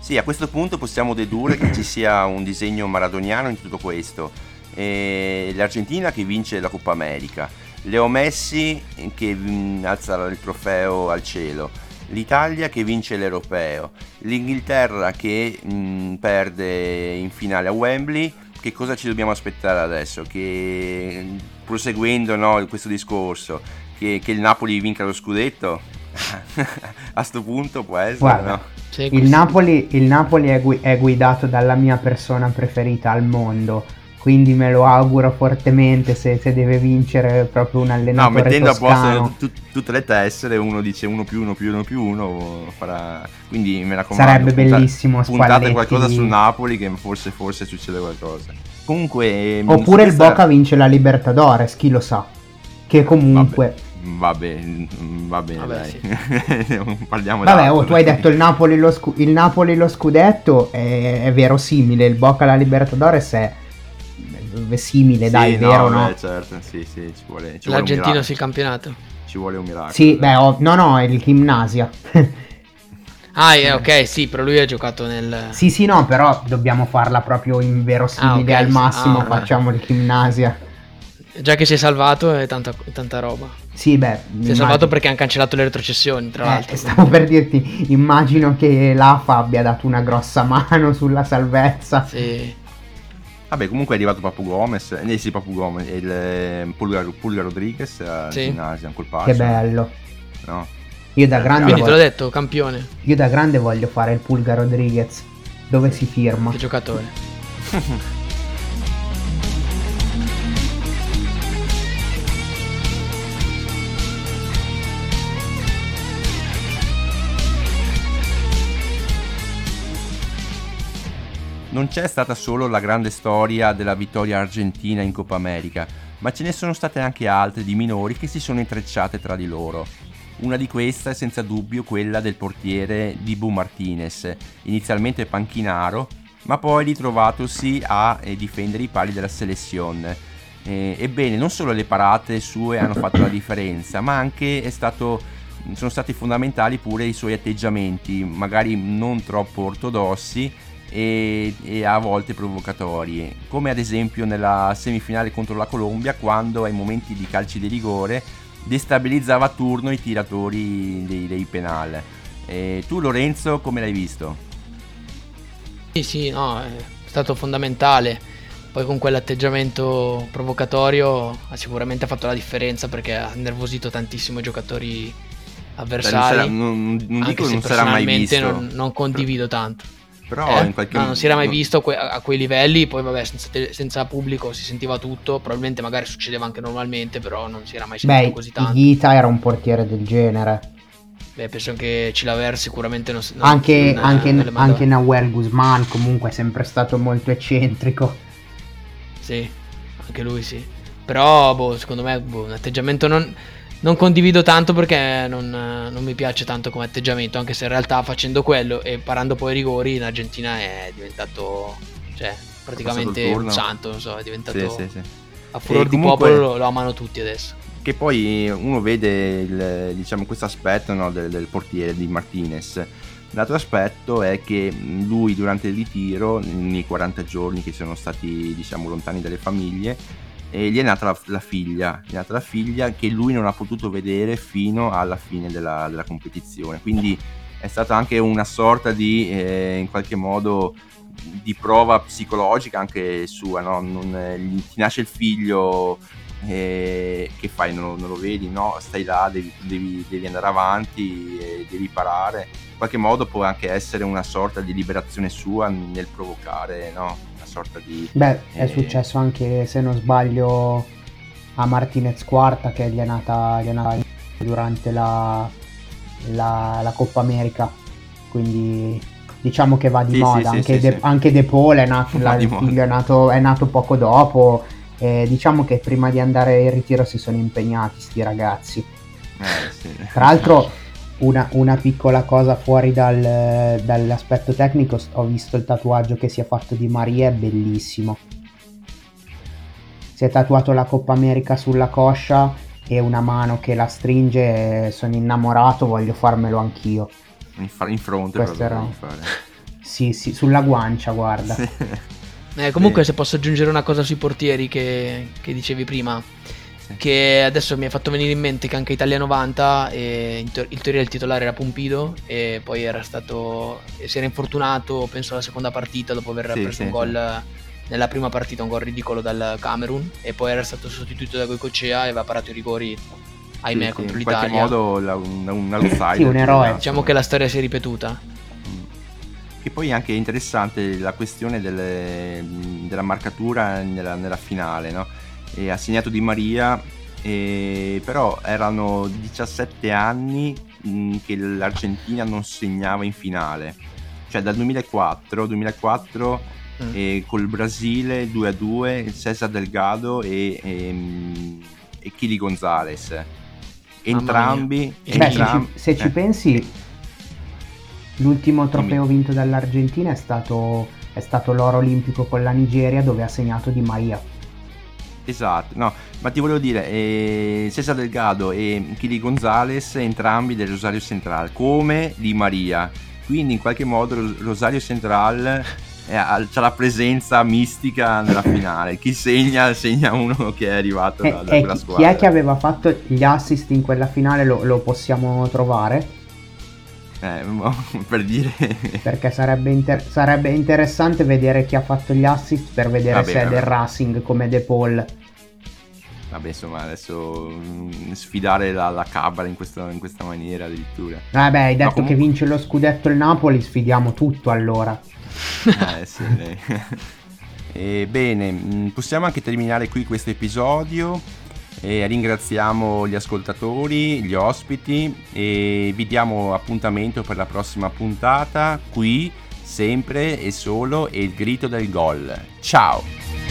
Speaker 1: sì a questo punto possiamo dedurre che ci sia un disegno maradoniano in tutto questo e l'Argentina che vince la Coppa America Leo Messi che mm, alza il trofeo al cielo, l'Italia che vince l'Europeo, l'Inghilterra che mh, mm, perde in finale a Wembley. Che cosa ci dobbiamo aspettare adesso? Che proseguendo no, questo discorso, che, che, il Napoli vinca lo scudetto? [LAUGHS] a questo punto può essere, Guarda, no?
Speaker 5: Il, Napoli, il Napoli è, gu- è guidato dalla mia persona preferita al mondo quindi me lo auguro fortemente se, se deve vincere proprio un allenatore no mettendo toscano.
Speaker 1: a posto t- tutte le tessere uno dice 1 più 1 più 1 più 1 farà quindi me raccomando
Speaker 5: sarebbe punta- bellissimo
Speaker 1: puntate qualcosa sul Napoli che forse forse succede qualcosa. Comunque
Speaker 5: mm, oppure il Boca vince la Libertadores chi lo sa? Che comunque
Speaker 1: Vabbè, va bene, Vabbè, dai. Sì. [LAUGHS] Parliamo
Speaker 5: Vabbè, oh, tu hai detto il Napoli lo, scu- il Napoli lo scudetto, è, è verosimile. Il Boca la Libertadores è simile, sì, dai, no, vero? Beh,
Speaker 1: no? certo, sì, sì, ci vuole. Ci
Speaker 6: L'Argentino sul campionato.
Speaker 1: Ci vuole un miracolo.
Speaker 5: Sì, beh, oh, no, no, è il Gimnasia. [LAUGHS]
Speaker 6: ah, eh, ok, sì, però lui ha giocato nel.
Speaker 5: Sì, sì, no, però dobbiamo farla proprio in verosimile ah, okay, al massimo. Ah, facciamo il Gimnasia.
Speaker 6: Già che si è salvato è tanta, tanta roba.
Speaker 5: Sì, beh.
Speaker 6: Si immagino... è salvato perché hanno cancellato le retrocessioni, tra eh, l'altro.
Speaker 5: Stavo per dirti, immagino che l'AFA abbia dato una grossa mano sulla salvezza.
Speaker 6: Sì.
Speaker 1: Vabbè, comunque è arrivato Papu Gomez, eh sì, Papu Gomez, il eh, Pulga, Pulga Rodriguez al sì. Gymnasium col passo.
Speaker 5: Che bello.
Speaker 1: No?
Speaker 5: Io da grande
Speaker 6: Quindi voglio... te l'ho detto, campione.
Speaker 5: Io da grande voglio fare il Pulga Rodriguez. Dove si firma?
Speaker 6: Che giocatore. [LAUGHS]
Speaker 1: non c'è stata solo la grande storia della vittoria argentina in Coppa America, ma ce ne sono state anche altre di minori che si sono intrecciate tra di loro. Una di queste è senza dubbio quella del portiere Dibu Martinez, inizialmente panchinaro, ma poi ritrovatosi a eh, difendere i pali della selezione. Eh, ebbene, non solo le parate sue hanno fatto la differenza, ma anche stato, sono stati fondamentali pure i suoi atteggiamenti, magari non troppo ortodossi, e, e, a volte provocatori, come ad esempio nella semifinale contro la Colombia quando ai momenti di calci di rigore destabilizzava a turno i tiratori dei, dei penal. E tu Lorenzo come l'hai visto?
Speaker 6: Sì, sì, no, è stato fondamentale. Poi con quell'atteggiamento provocatorio ha sicuramente fatto la differenza perché ha nervosito tantissimo i giocatori avversari.
Speaker 1: non, non, non dico che non sarà mai visto.
Speaker 6: Non, non condivido tanto.
Speaker 1: Però
Speaker 6: eh?
Speaker 1: in qualche
Speaker 6: no, non si era mai visto que- a quei livelli, poi vabbè, senza, te- senza, pubblico si sentiva tutto, probabilmente magari succedeva anche normalmente, però non si era mai sentito
Speaker 5: Beh,
Speaker 6: così tanto.
Speaker 5: Ghita era un portiere del genere.
Speaker 6: Beh, penso che Cilaver sicuramente non,
Speaker 5: non Anche, non, anche, anche Nahuel Guzman comunque è sempre stato molto eccentrico.
Speaker 6: Sì, anche lui sì. Però, boh, secondo me, boh, un atteggiamento non, non condivido tanto perché non, non, mi piace tanto come atteggiamento, anche se in realtà facendo quello e parando poi i rigori in Argentina è diventato, cioè, praticamente un santo, non so, è diventato... Sì, sì, sì. A furor di popolo lo, lo amano tutti adesso
Speaker 1: che poi uno vede il, diciamo, questo aspetto no, del, del, portiere di Martinez. L'altro aspetto è che lui durante il ritiro, nei 40 giorni che sono stati diciamo, lontani dalle famiglie, eh, gli è nata la, la, figlia, gli è nata la figlia che lui non ha potuto vedere fino alla fine della, della competizione. Quindi è stata anche una sorta di, eh, in qualche modo, di prova psicologica anche sua, no? non, eh, ti nasce il figlio eh, che fai? Non, non, lo vedi? No, stai là, devi, devi, devi andare avanti, eh, devi parare. In qualche modo può anche essere una sorta di liberazione sua nel provocare, no? Sorta di...
Speaker 5: Beh, è eh... successo anche, se non sbaglio, a Martinez Quarta che gli è nata, gli è nata durante la, la, la Coppa America. Quindi diciamo che va di sì, moda. Sì, anche, sì, De, anche, De, Paul è nato, [LAUGHS] la, il figlio è nato, è nato poco dopo eh, diciamo che prima di andare in ritiro si sono impegnati sti ragazzi. Eh, sì. Tra l'altro [LAUGHS] una, una, piccola cosa fuori dal, dall'aspetto tecnico, ho visto il tatuaggio che si è fatto di Maria, è bellissimo. Si è tatuato la Coppa America sulla coscia e una mano che la stringe, sono innamorato, voglio farmelo anch'io.
Speaker 1: In, fa- in fronte
Speaker 5: Questo era... [LAUGHS] Sì, sì, sulla guancia, guarda. Sì. [LAUGHS]
Speaker 6: Eh, comunque, sì. se posso aggiungere una cosa sui portieri che, che dicevi prima, sì. che adesso mi ha fatto venire in mente che anche Italia 90, eh, in, te- in, teoria il titolare era Pompido, e poi era stato, si era infortunato, penso alla seconda partita, dopo aver sì, preso un gol nella prima partita, un gol ridicolo dal Camerun, e poi era stato sostituito da Goicocea e aveva parato i rigori ahimè contro l'Italia.
Speaker 1: In qualche modo la, un, un outsider.
Speaker 5: sì, un eroe.
Speaker 6: Diciamo che la storia si è ripetuta.
Speaker 1: Che poi è anche interessante la questione delle, della marcatura nella, nella finale, no? E ha segnato Di Maria, e, però erano 17 anni mh, che l'Argentina non segnava in finale. Cioè dal 2004, 2004 mm. e col Brasile 2-2, Cesar Delgado e, e, e Chili Gonzalez. Entrambi,
Speaker 5: Beh, se ci, se ci eh. pensi L'ultimo trofeo vinto dall'Argentina è stato, è stato l'oro olimpico con la Nigeria dove ha segnato Di Maria.
Speaker 1: Esatto, no, ma ti volevo dire, eh, Cesar Delgado e Kili Gonzalez, entrambi del Rosario Central, come Di Maria. Quindi in qualche modo Rosario Central ha la presenza mistica nella finale. Chi segna, segna uno che è arrivato da, da quella squadra.
Speaker 5: Chi è che aveva fatto gli assist in quella finale? Lo, lo possiamo trovare?
Speaker 1: Eh, [LAUGHS] per dire...
Speaker 5: Perché sarebbe, inter- sarebbe, interessante vedere chi ha fatto gli assist per vedere vabbè, se è del Racing come De Paul.
Speaker 1: Vabbè, insomma, adesso mm, sfidare la, la Cabra in, in, questa maniera addirittura.
Speaker 5: Vabbè, hai detto comunque... che vince lo scudetto il Napoli, sfidiamo tutto allora. [LAUGHS]
Speaker 1: eh, sì. [LAUGHS] e, bene, mm, possiamo anche terminare qui questo episodio e ringraziamo gli ascoltatori, gli ospiti e vi diamo appuntamento per la prossima puntata qui sempre e solo il grito del gol. Ciao!